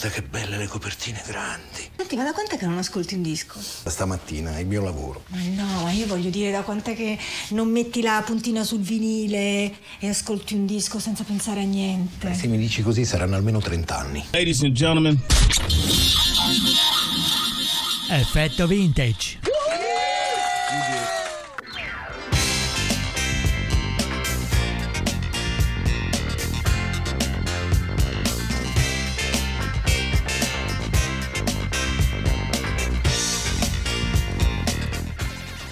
guarda che belle le copertine grandi. Senti, ma da quant'è che non ascolti un disco? Da stamattina, è il mio lavoro. Ma no, ma io voglio dire da quant'è che non metti la puntina sul vinile e ascolti un disco senza pensare a niente. Se mi dici così saranno almeno 30 anni. Ladies and gentlemen. Effetto vintage.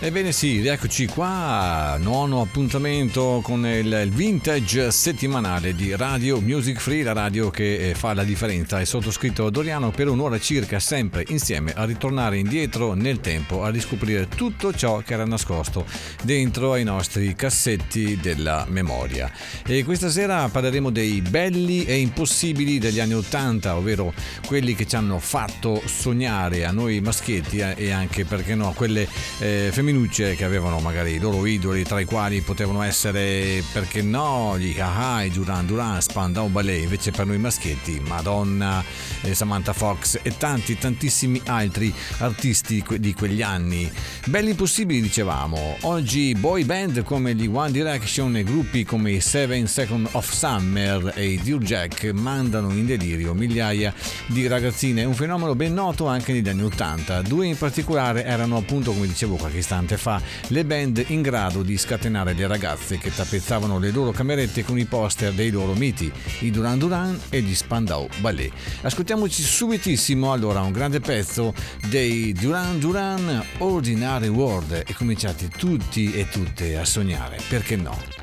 Ebbene sì, rieccoci qua, nono appuntamento con il, vintage settimanale di Radio Music Free, la radio che eh, fa la differenza. È sottoscritto Doriano per un'ora circa, sempre insieme a ritornare indietro nel tempo, a riscoprire tutto ciò che era nascosto dentro ai nostri cassetti della memoria. E questa sera parleremo dei belli e impossibili degli anni Ottanta, ovvero quelli che ci hanno fatto sognare a noi maschietti eh, e anche, perché no, a quelle eh, femminucce che avevano magari i loro idoli, tra i quali potevano essere, perché no, gli Haha, Duran Duran, Spandau Ballet, invece per noi maschietti, Madonna, eh, Samantha Fox e tanti, tantissimi altri artisti di quegli anni. Belli impossibili, dicevamo. Oggi boy band come gli One Direction e gruppi come i Seven Second of Summer e i Dear Jack mandano in delirio migliaia di ragazzine, un fenomeno ben noto anche negli anni 80. Due in particolare erano appunto, come dicevo qualche istante fa, le band in grado di scatenare le ragazze che tappezzavano le loro camerette con i poster dei loro miti, i Duran Duran e gli Spandau Ballet. Ascoltiamoci subitissimo allora un grande pezzo dei Duran Duran Ordinary World e cominciate tutti e tutte a sognare, perché no?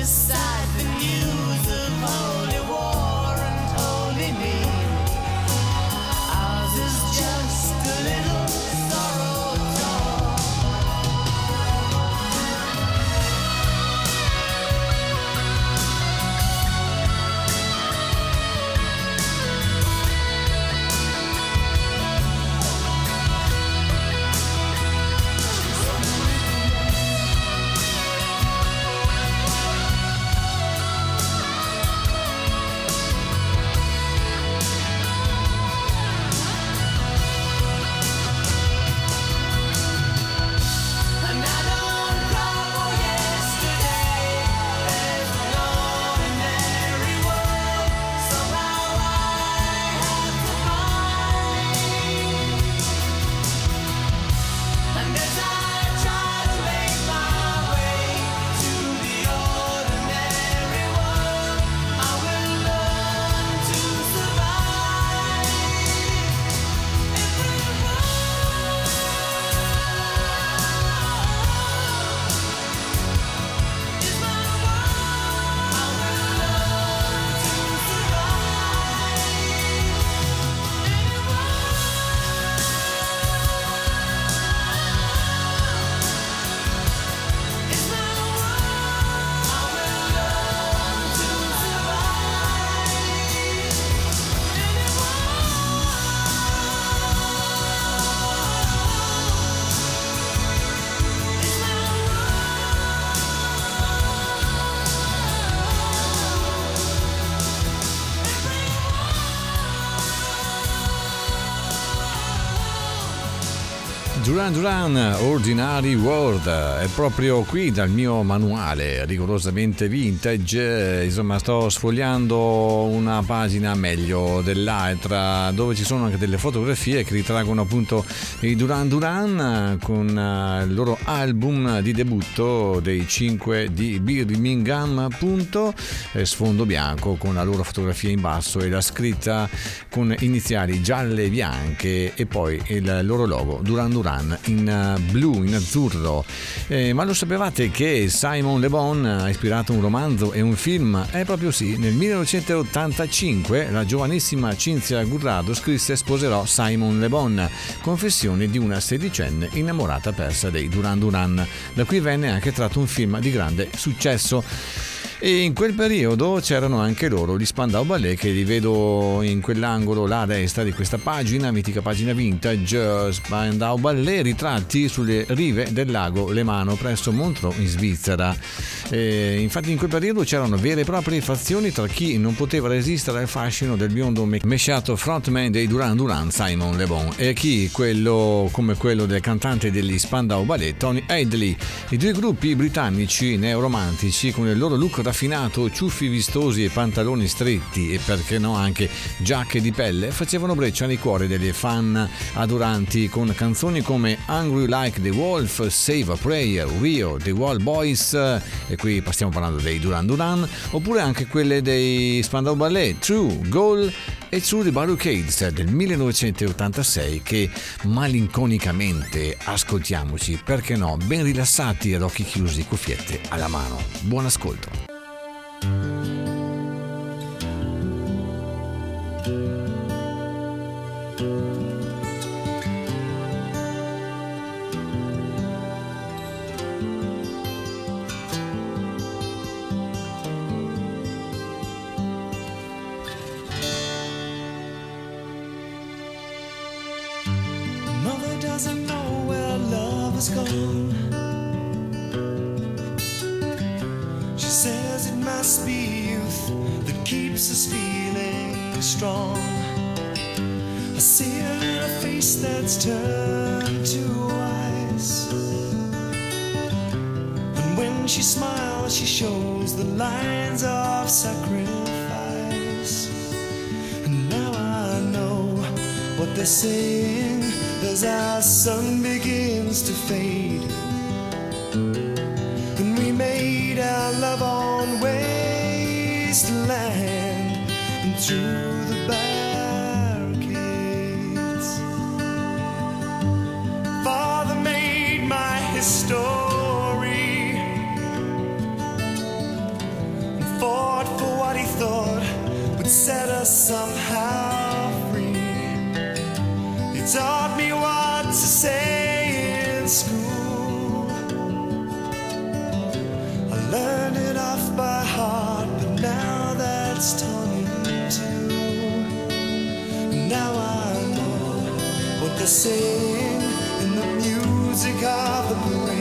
Beside the Duran Duran, Ordinary World, è proprio qui dal mio manuale rigorosamente vintage, eh, insomma sto sfogliando una pagina meglio dell'altra dove ci sono anche delle fotografie che ritraggono appunto i Duran Duran con eh, il loro album di debutto dei 5 di Birmingham appunto, eh, sfondo bianco con la loro fotografia in basso e la scritta con iniziali gialle e bianche e poi il loro logo Duran Duran in eh, blu, in azzurro. Eh, ma lo sapevate che Simon Le Bon ha ispirato un romanzo e un film? Eh proprio sì, nel 1985 la giovanissima Cinzia Gurrado scrisse sposerò Simon Le Bon, confessione di una sedicenne innamorata persa dei Duran Duran. Da qui venne anche tratto un film di grande successo. E in quel periodo c'erano anche loro, gli Spandau Ballet, che li vedo in quell'angolo là a destra di questa pagina, mitica pagina vintage, Spandau Ballet, ritratti sulle rive del lago Lemano presso Montreux in Svizzera. E infatti in quel periodo c'erano vere e proprie fazioni tra chi non poteva resistere al fascino del biondo me- mesciato frontman dei Duran Duran, Simon Le Bon, e chi quello come quello del cantante degli Spandau Ballet, Tony Hadley. I due gruppi britannici neoromantici con il loro look raffinato, ciuffi vistosi e pantaloni stretti e perché no anche giacche di pelle facevano breccia nei cuori delle fan adoranti con canzoni come Hungry Like the Wolf, Save a Prayer, Rio, The Wall Boys e qui stiamo parlando dei Duran Duran oppure anche quelle dei Spandau Ballet, True, Goal e Through the Barricades del 1986 che malinconicamente ascoltiamoci, perché no, ben rilassati ad occhi chiusi, cuffiette alla mano. Buon ascolto. Of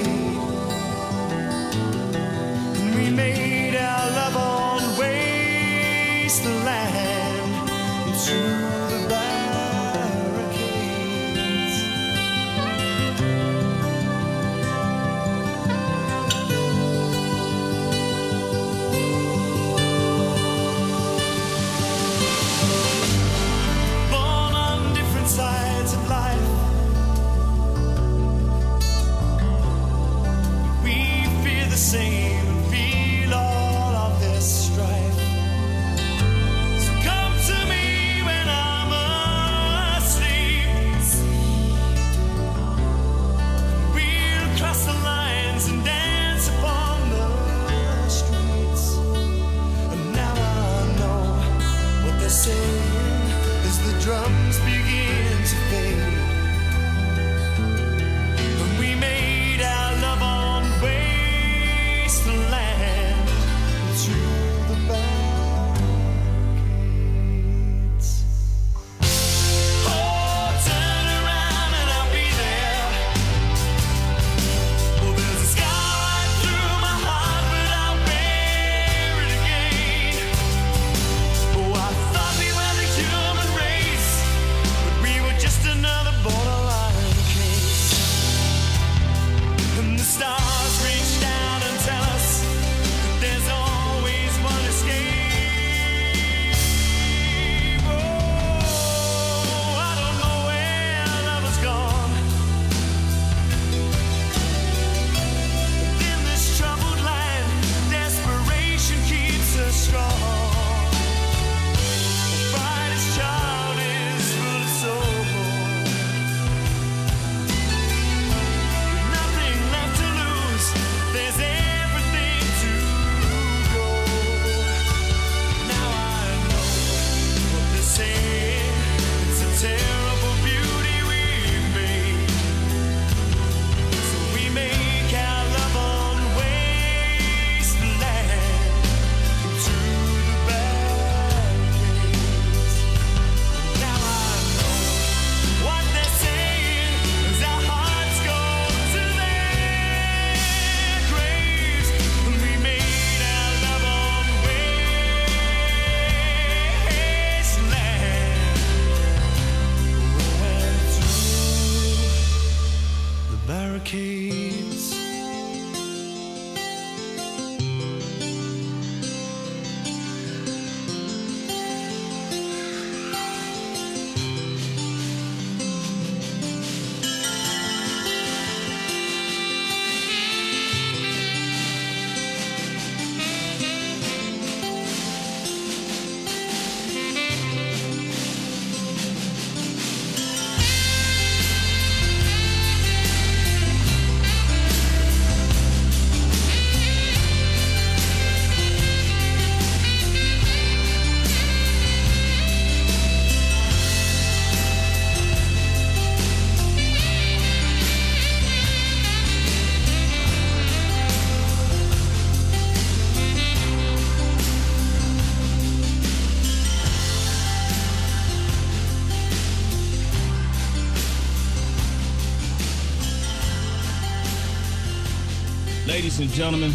Ladies and gentlemen,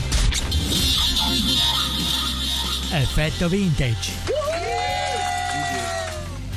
Effetto vintage.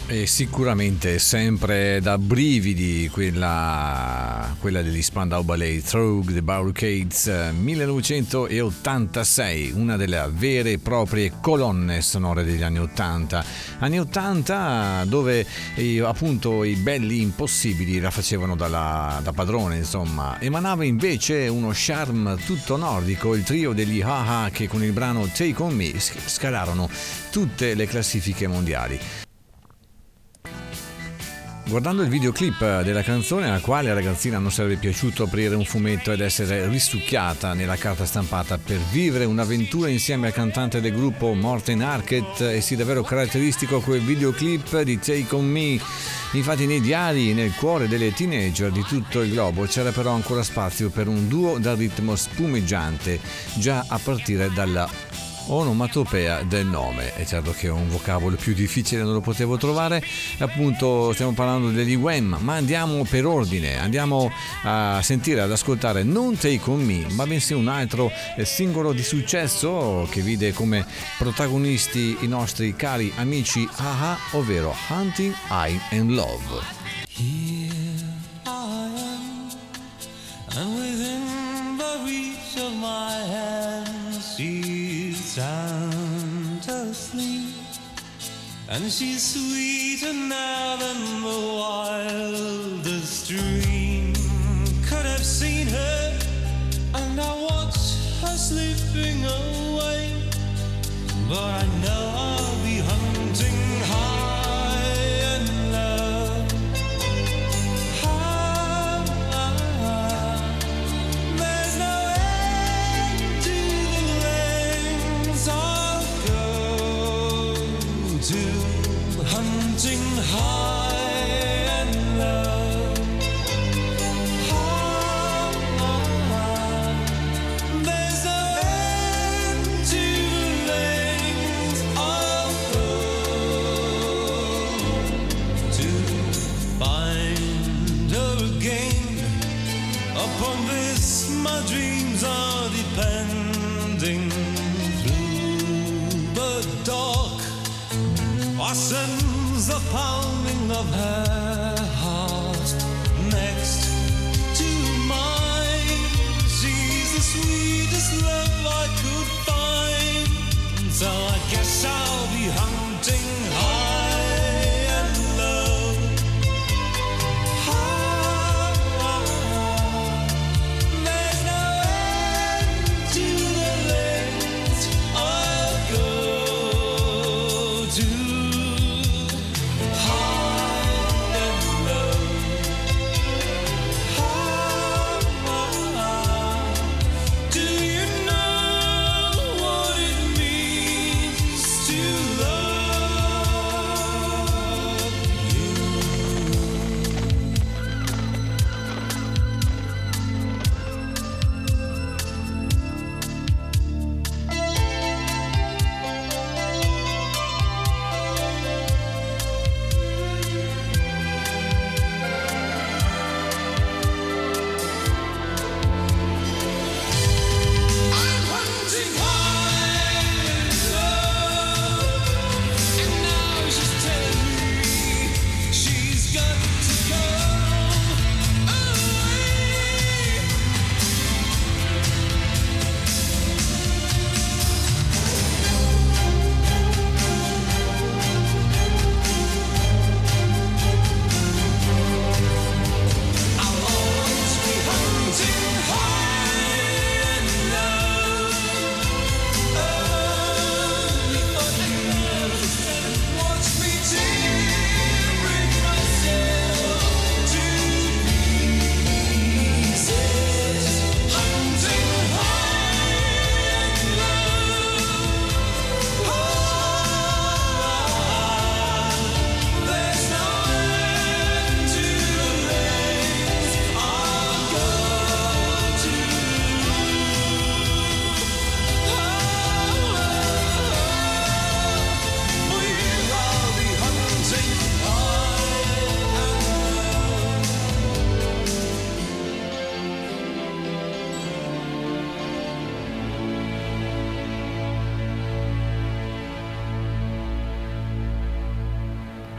E sicuramente sempre da brividi quella, quella degli Spandau Ballet Through the Barricades eh, 1986, una delle vere e proprie colonne sonore degli anni 80. Anni 80 dove eh, appunto i belli impossibili la facevano dalla, da padrone, insomma. Emanava invece uno charme tutto nordico, il trio degli Haha che con il brano Take On Me scalarono tutte le classifiche mondiali. Guardando il videoclip della canzone, alla quale ragazzina non sarebbe piaciuto aprire un fumetto ed essere risucchiata nella carta stampata per vivere un'avventura insieme al cantante del gruppo Morten Arquette, e sì davvero caratteristico quel videoclip di Take On Me. Infatti nei diari, nel cuore delle teenager di tutto il globo c'era però ancora spazio per un duo dal ritmo spumeggiante, già a partire dalla onomatopea del nome. È certo che un vocabolo più difficile non lo potevo trovare, appunto stiamo parlando degli Wham, ma andiamo per ordine, andiamo a sentire, ad ascoltare non Take On Me, ma bensì un altro singolo di successo che vide come protagonisti i nostri cari amici AHA, ovvero Hunting Eye and Love. I and within the reach of my hand, she's sound asleep, and she's sweeter now than the wildest dream. Could have seen her, and I watch her slipping away, but I know I'll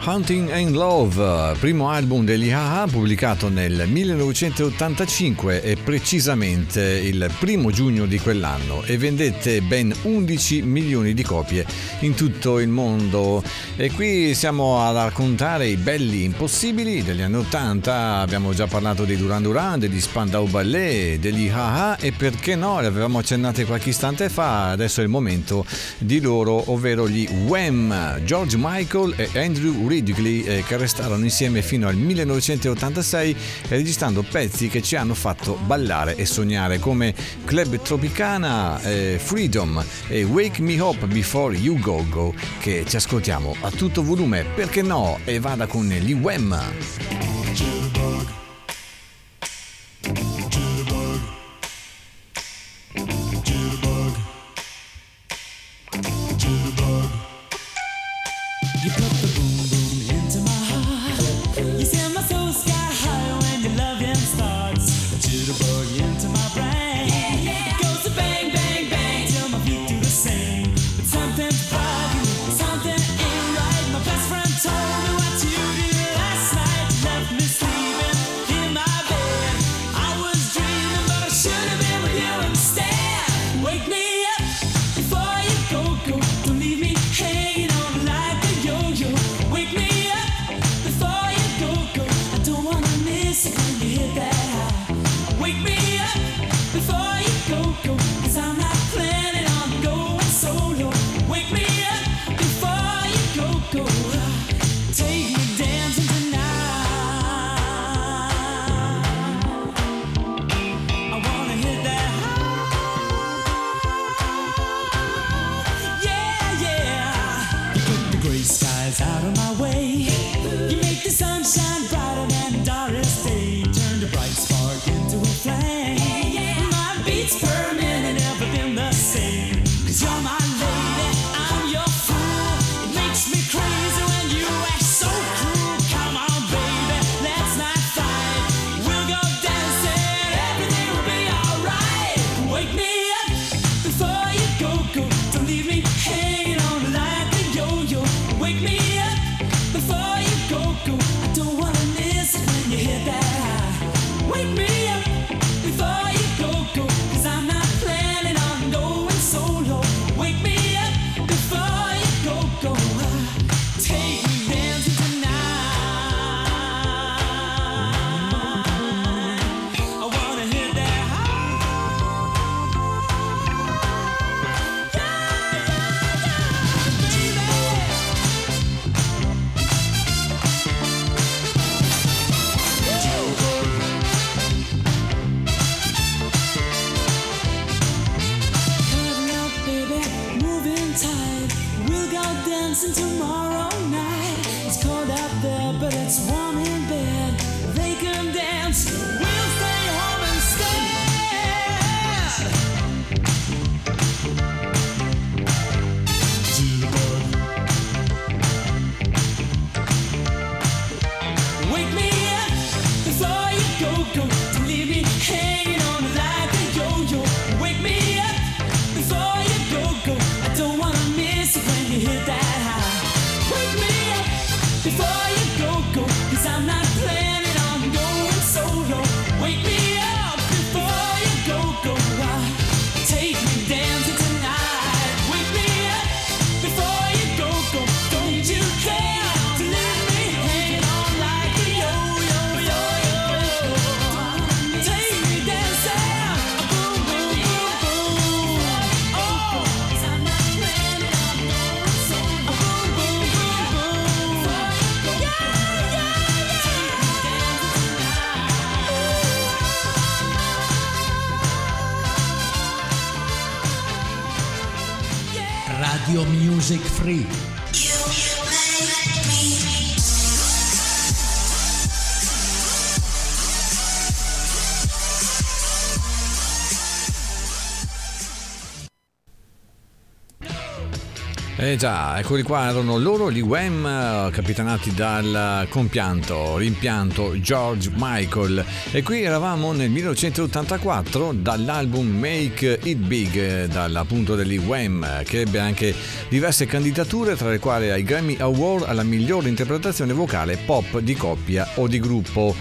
Hunting and Love, primo album degli AHA pubblicato nel 1985 e precisamente il primo giugno di quell'anno e vendette ben 11 milioni di copie in tutto il mondo. E qui siamo a raccontare i belli impossibili degli anni 80, abbiamo già parlato di Duran Duran, degli Spandau Ballet, degli AHA e perché no, le avevamo accennate qualche istante fa, adesso è il momento di loro, ovvero gli Wham, George Michael e Andrew Reed. Ridgely eh, che restarono insieme fino al 1986 registrando pezzi che ci hanno fatto ballare e sognare come Club Tropicana, eh, Freedom e Wake Me Up Before You Go Go che ci ascoltiamo a tutto volume, perché no? E vada con gli Wham! eyes out of my way. You make the sunshine brighter. Eh già, eccoli qua, erano loro gli Wham, eh, capitanati dal compianto, rimpianto George Michael. E qui eravamo nel 1984 dall'album Make It Big, eh, dall'appunto degli Wham, che ebbe anche diverse candidature, tra le quali ai Grammy Award alla migliore interpretazione vocale pop di coppia o di gruppo.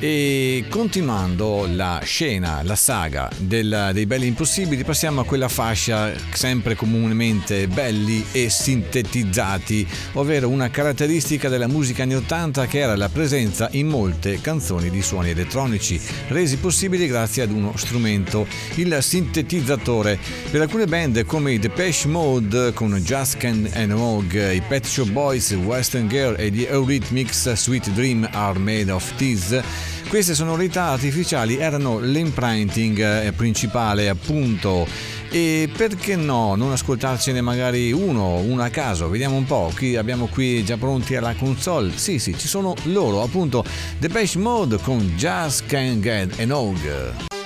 E continuando la scena, la saga del- dei belli impossibili, passiamo a quella fascia sempre comunemente belli e sintetizzati, ovvero una caratteristica della musica anni 80 che era la presenza in molte canzoni di suoni elettronici, resi possibili grazie ad uno strumento, il sintetizzatore. Per alcune band come i Depeche Mode con Can and Vogue, i Pet Shop Boys, Western Girl e gli Eurythmics Sweet Dream Are Made of Teas, queste sonorità artificiali erano l'imprinting eh, principale appunto e perché no non ascoltarcene magari uno, uno a caso, vediamo un po' chi abbiamo qui già pronti alla console, sì sì ci sono loro appunto Depeche Mode con Just Can't Get Enough.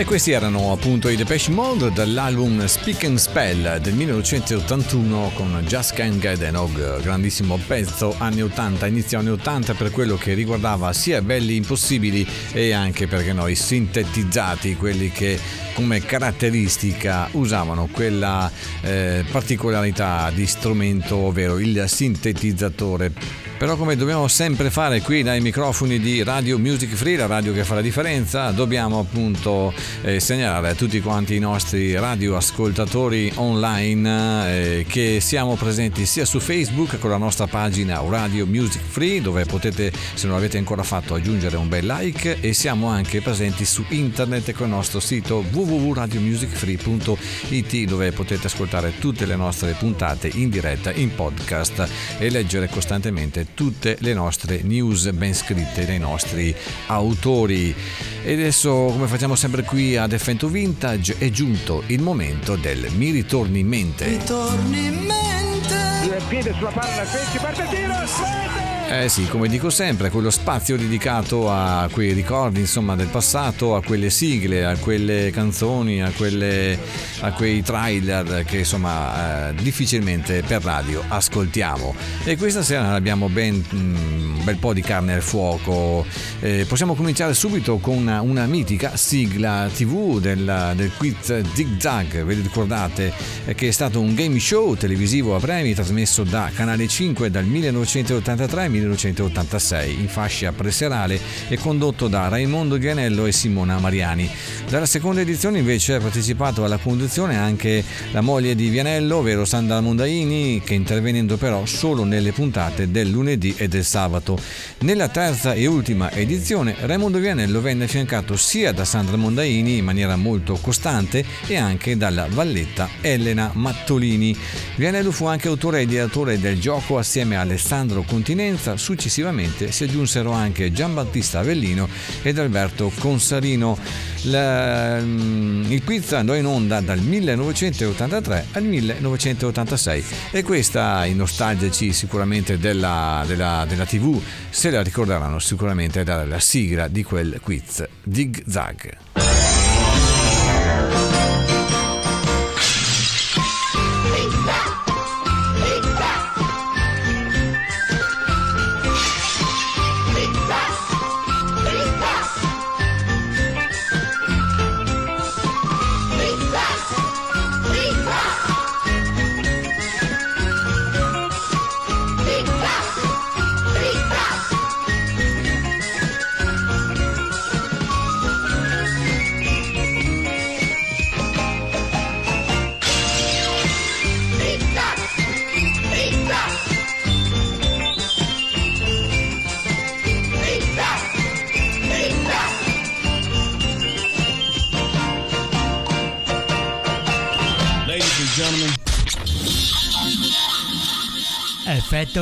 E questi erano appunto i Depeche Mode dall'album Speak and Spell del 1981 con Just Can't Get Enough, grandissimo pezzo anni 80, inizio anni 80 per quello che riguardava sia belli impossibili e anche perché noi sintetizzati, quelli che come caratteristica usavano quella eh, particolarità di strumento, ovvero il sintetizzatore Però come dobbiamo sempre fare qui dai microfoni di Radio Music Free, la radio che fa la differenza, dobbiamo appunto eh, segnalare a tutti quanti i nostri radioascoltatori online eh, che siamo presenti sia su Facebook con la nostra pagina Radio Music Free dove potete, se non l'avete ancora fatto, aggiungere un bel like e siamo anche presenti su internet con il nostro sito www.radiomusicfree.it dove potete ascoltare tutte le nostre puntate in diretta in podcast e leggere costantemente tutte le nostre news ben scritte dai nostri autori. E adesso, come facciamo sempre qui ad Effetto Vintage, è giunto il momento del Mi ritorni in mente. Ritorni in mente. piede sulla palla, pesce, parte il tiro, rete! Eh sì, come dico sempre, quello spazio dedicato a quei ricordi insomma del passato, a quelle sigle, a quelle canzoni, a, quelle, a quei trailer che insomma eh, difficilmente per radio ascoltiamo. E questa sera abbiamo ben mm, un bel po' di carne al fuoco. Eh, possiamo cominciare subito con una, una mitica sigla TV del, del quiz Zig Zag, vi ricordate eh, che è stato un game show televisivo a premi trasmesso da Canale 5 dal 1983 al 1986 in fascia preserale e condotto da Raimondo Gianello e Simona Mariani. Dalla seconda edizione invece ha partecipato alla conduzione anche la moglie di Vianello, ovvero Sandra Mondaini, che intervenendo però solo nelle puntate del lunedì e del sabato. Nella terza e ultima edizione Raimondo Vianello venne affiancato sia da Sandra Mondaini in maniera molto costante e anche dalla valletta Elena Mattolini. Vianello fu anche autore e direttore del gioco assieme a Alessandro Continenza successivamente si aggiunsero anche Giambattista Avellino ed Alberto Consarino. La, il quiz andò in onda dal 1983 al 1986 e questa i nostalgici sicuramente della, della, della tv se la ricorderanno sicuramente dalla sigla di quel quiz Dig Zag.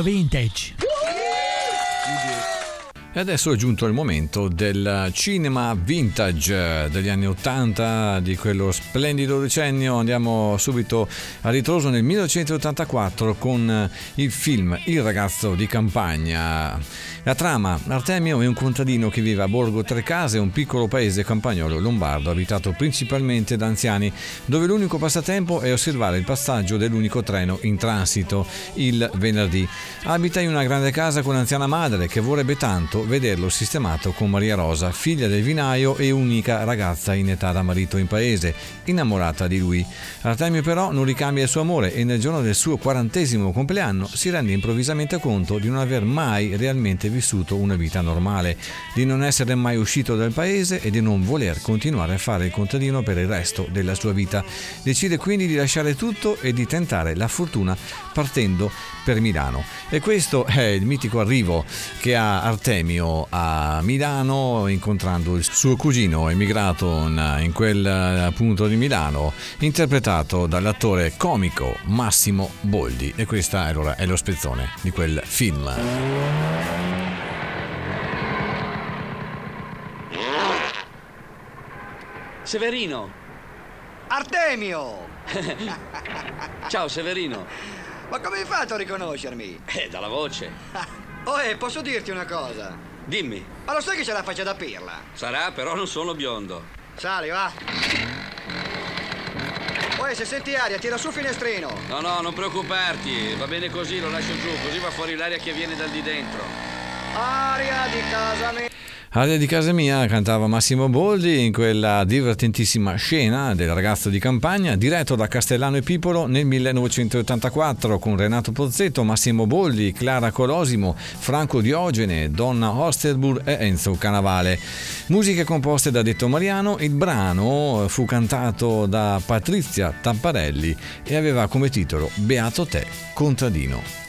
Vintage. E adesso è giunto il momento del cinema vintage degli anni 80, di quello splendido decennio. Andiamo subito a ritroso nel 1984 con il film Il ragazzo di campagna. La trama, Artemio è un contadino che vive a Borgo Trecase, un piccolo paese campagnolo lombardo abitato principalmente da anziani, dove l'unico passatempo è osservare il passaggio dell'unico treno in transito il venerdì. Abita in una grande casa con un'anziana madre che vorrebbe tanto vederlo sistemato con Maria Rosa, figlia del vinaio e unica ragazza in età da marito in paese, innamorata di lui. Artemio però non ricambia il suo amore e nel giorno del suo quarantesimo compleanno si rende improvvisamente conto di non aver mai realmente vissuto una vita normale, di non essere mai uscito dal paese e di non voler continuare a fare il contadino per il resto della sua vita. Decide quindi di lasciare tutto e di tentare la fortuna partendo per Milano. E questo è il mitico arrivo che ha Artemio a Milano incontrando il suo cugino emigrato in, quel punto di Milano, interpretato dall'attore comico Massimo Boldi. E questa allora è lo spezzone di quel film. Severino! Artemio! Ciao Severino! Ma come hai fatto a riconoscermi? Eh, dalla voce. Oh, eh, posso dirti una cosa? Dimmi, Ma lo sai che c'è la faccia da pirla? sarà però non sono biondo. Sali, va! Poi se senti aria, tira su il finestrino. No, no, non preoccuparti, va bene così, lo lascio giù, così va fuori l'aria che viene dal di dentro. Aria di casa mia. Aria di casa mia cantava Massimo Boldi in quella divertentissima scena del ragazzo di campagna diretto da Castellano e Pipolo nel 1984 con Renato Pozzetto, Massimo Boldi, Clara Colosimo, Franco Diogene, Donna Osterbur e Enzo Canavale. Musiche composte da Detto Mariano, il brano fu cantato da Patrizia Tamparelli e aveva come titolo Beato te, contadino.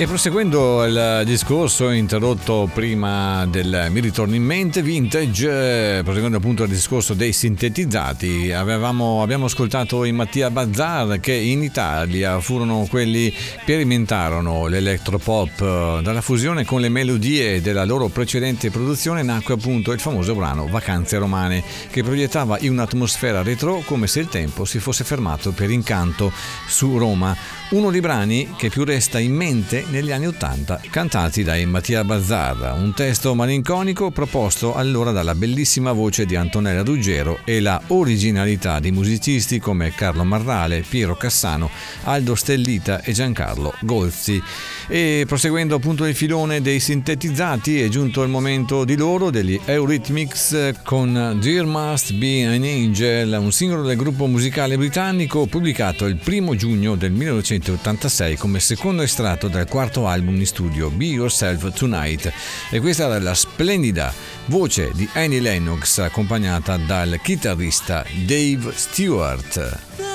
E proseguendo il discorso interrotto prima del Mi ritorno in mente vintage, eh, proseguendo appunto il discorso dei sintetizzati, avevamo, abbiamo ascoltato i Mattia Bazzar che in Italia furono quelli che sperimentarono l'elettropop eh, dalla fusione con le melodie della loro precedente produzione nacque appunto il famoso brano Vacanze Romane che proiettava in un'atmosfera retro come se il tempo si fosse fermato per incanto su Roma. Uno dei brani che più resta in mente negli anni Ottanta, cantati dai Mattia Bazzar, un testo malinconico proposto allora dalla bellissima voce di Antonella Ruggero e la originalità di musicisti come Carlo Marrale, Piero Cassano, Aldo Stellita e Giancarlo Golzi. E proseguendo appunto il filone dei sintetizzati è giunto il momento di loro, degli Eurythmics con Dear Must Be an Angel, un singolo del gruppo musicale britannico pubblicato il primo giugno del 1986 come secondo estratto dal quarto album in studio Be Yourself Tonight e questa era la splendida voce di Annie Lennox accompagnata dal chitarrista Dave Stewart.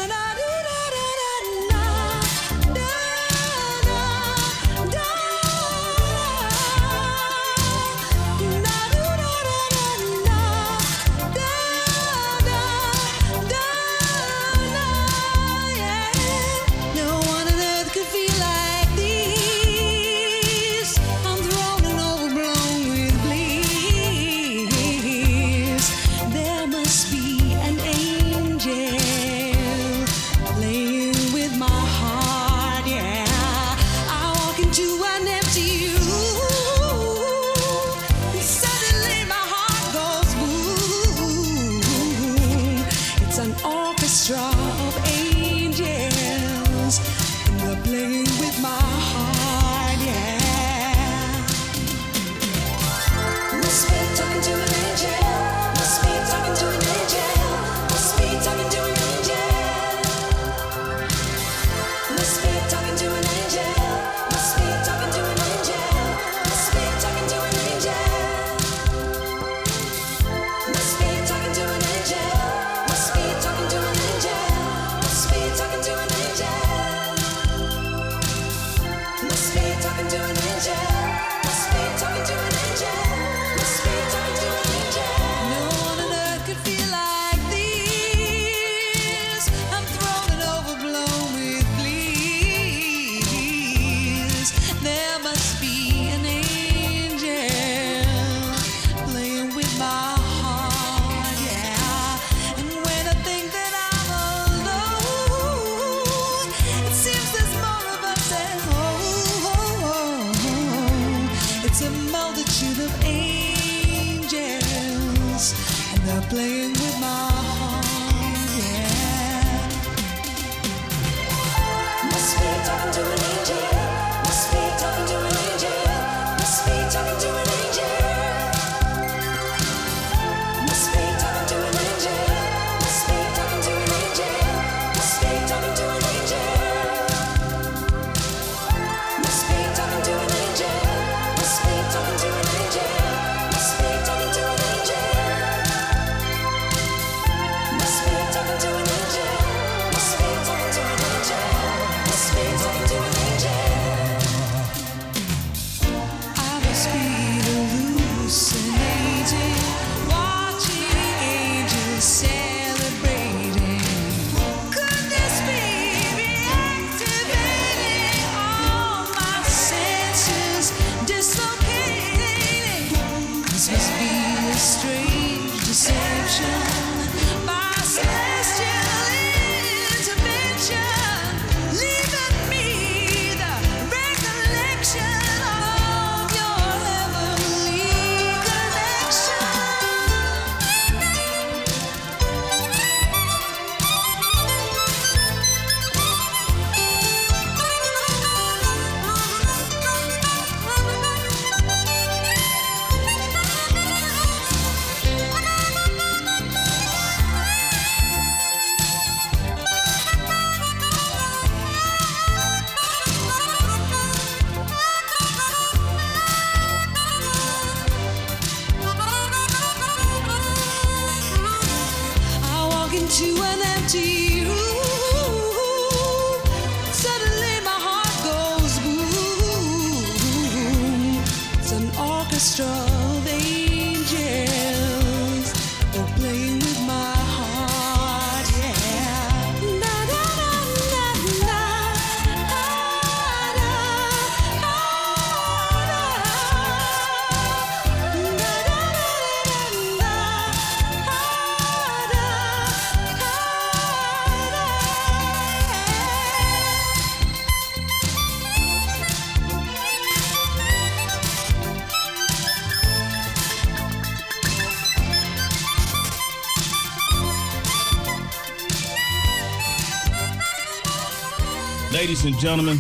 Ladies and gentlemen.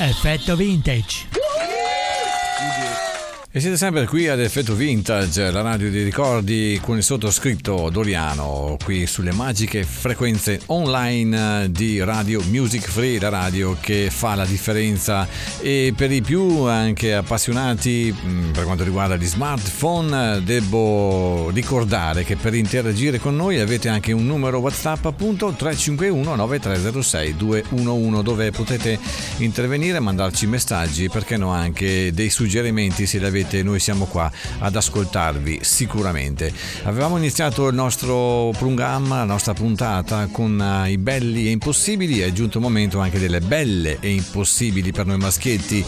Effetto vintage. E siete sempre qui ad Effetto Vintage, la radio dei ricordi con il sottoscritto Doriano, qui sulle magiche frequenze online di Radio Music Free, la radio che fa la differenza. E per i più anche appassionati mh, per quanto riguarda gli smartphone devo ricordare che per interagire con noi avete anche un numero WhatsApp appunto 351 9306 211 dove potete intervenire, mandarci messaggi, perché no anche dei suggerimenti se li avete noi siamo qua ad ascoltarvi sicuramente. Avevamo iniziato il nostro programma, la nostra puntata con eh, i belli e impossibili, è giunto il momento anche delle belle e impossibili per noi maschietti.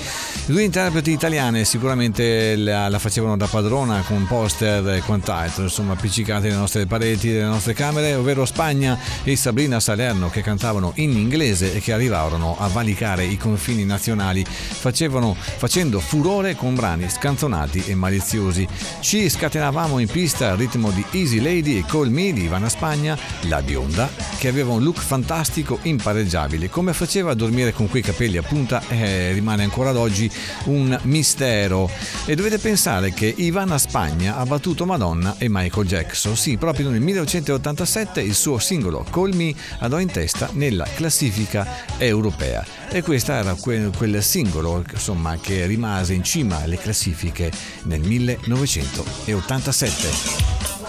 Due interpreti italiane sicuramente la, la facevano da padrona con poster e quant'altro, insomma appiccicati alle nostre pareti delle nostre camere, ovvero Spagna e Sabrina Salerno che cantavano in inglese e che arrivarono a valicare i confini nazionali, facevano, facendo furore con brani scanzonati e maliziosi. Ci scatenavamo in pista al ritmo di Easy Lady e Call Me di Ivana Spagna, la bionda, che aveva un look fantastico, impareggiabile. Come faceva a dormire con quei capelli a punta eh, rimane ancora ad oggi un mistero. E dovete pensare che Ivana Spagna ha battuto Madonna e Michael Jackson. Sì, proprio nel 1987 il suo singolo Call Me andò in testa nella classifica europea. E questo era quel, quel singolo insomma, che rimase in cima alle classifiche nel 1987.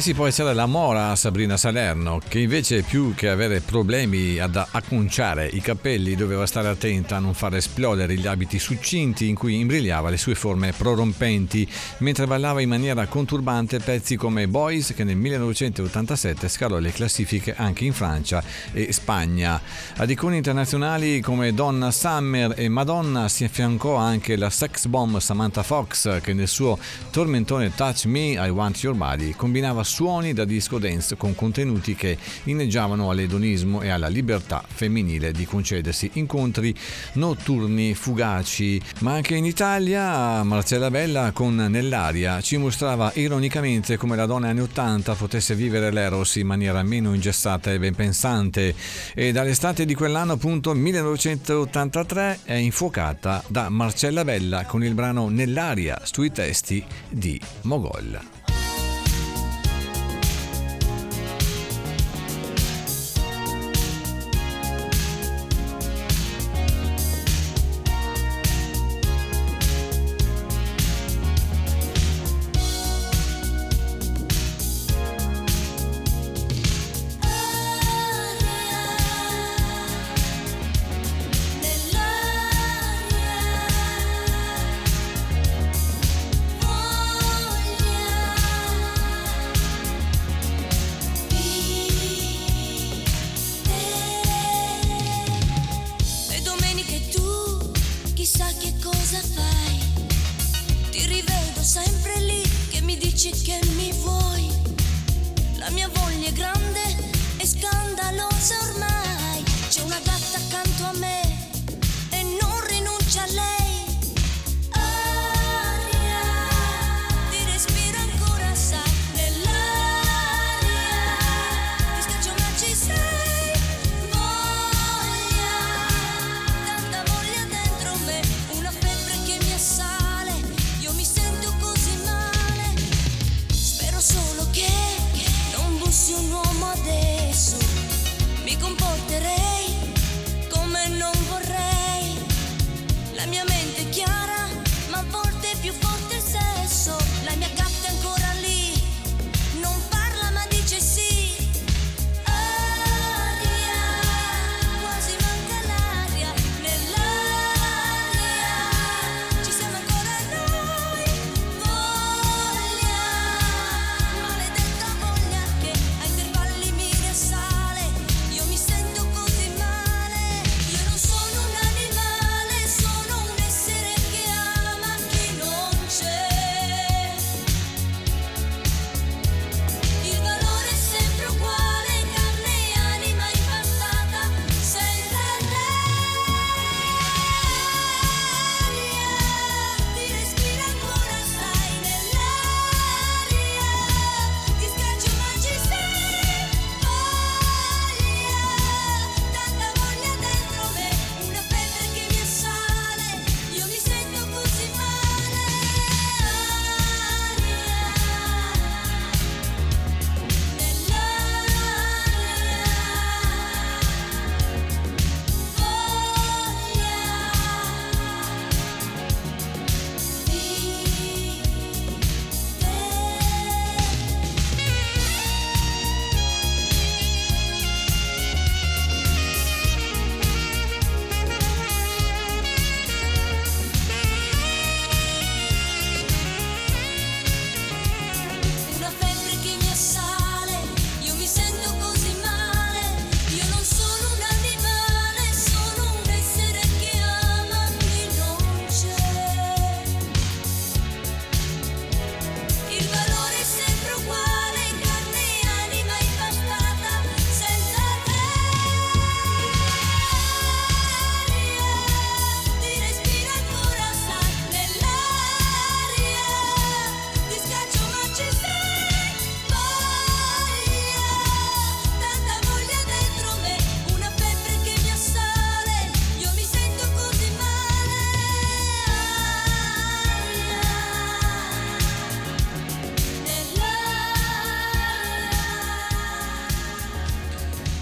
Eh sì, poi c'era la mora Sabrina Salerno, che invece più che avere problemi ad acconciare i capelli doveva stare attenta a non far esplodere gli abiti succinti in cui imbrigliava le sue forme prorompenti, mentre ballava in maniera conturbante pezzi come Boys che nel 1987 scalò le classifiche anche in Francia e Spagna. Ad icone internazionali come Donna Summer e Madonna si affiancò anche la sex bomb Samantha Fox che nel suo tormentone Touch Me, I Want Your Body combinava suoni da disco dance con contenuti che inneggiavano all'edonismo e alla libertà femminile di concedersi incontri notturni fugaci. Ma anche in Italia Marcella Bella con Nell'aria ci mostrava ironicamente come la donna anni 80 potesse vivere l'eros in maniera meno ingessata e ben pensante e dall'estate di quell'anno appunto 1983 è infuocata da Marcella Bella con il brano Nell'aria sui testi di Mogol.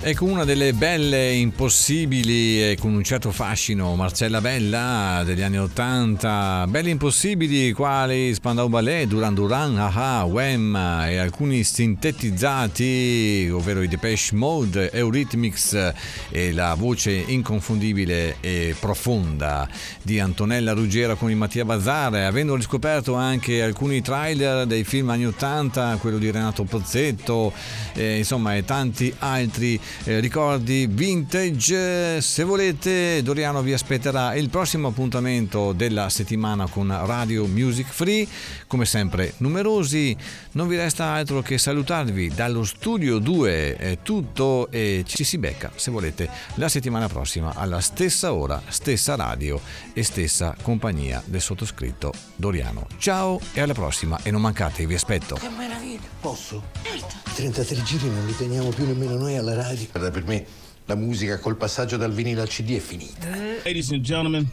Ecco una delle belle impossibili e con un certo fascino, Marcella Bella degli anni 80, belle impossibili quali Spandau Ballet, Duran Duran, Aha, Wham e alcuni sintetizzati, ovvero i Depeche Mode, Eurythmics e la voce inconfondibile e profonda di Antonella Ruggera con il Mattia Bazzare, avendo riscoperto anche alcuni trailer dei film anni 80, quello di Renato Pozzetto, eh, insomma e tanti altri eh, ricordi vintage. Se volete, Doriano vi aspetterà il prossimo appuntamento della settimana con Radio Music Free. Come sempre, numerosi. Non vi resta altro che salutarvi dallo studio 2. È tutto e ci si becca, se volete, la settimana prossima alla stessa ora, stessa radio e stessa compagnia del sottoscritto Doriano. Ciao e alla prossima e non mancate, vi aspetto. Che meraviglia. Posso? Certo. 33 giri non li teniamo più nemmeno noi alla radio. Guarda, per me la musica col passaggio dal vinile al CD è finita. Ladies and gentlemen.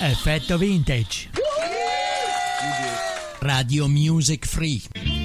Effetto vintage. Radio Music Free.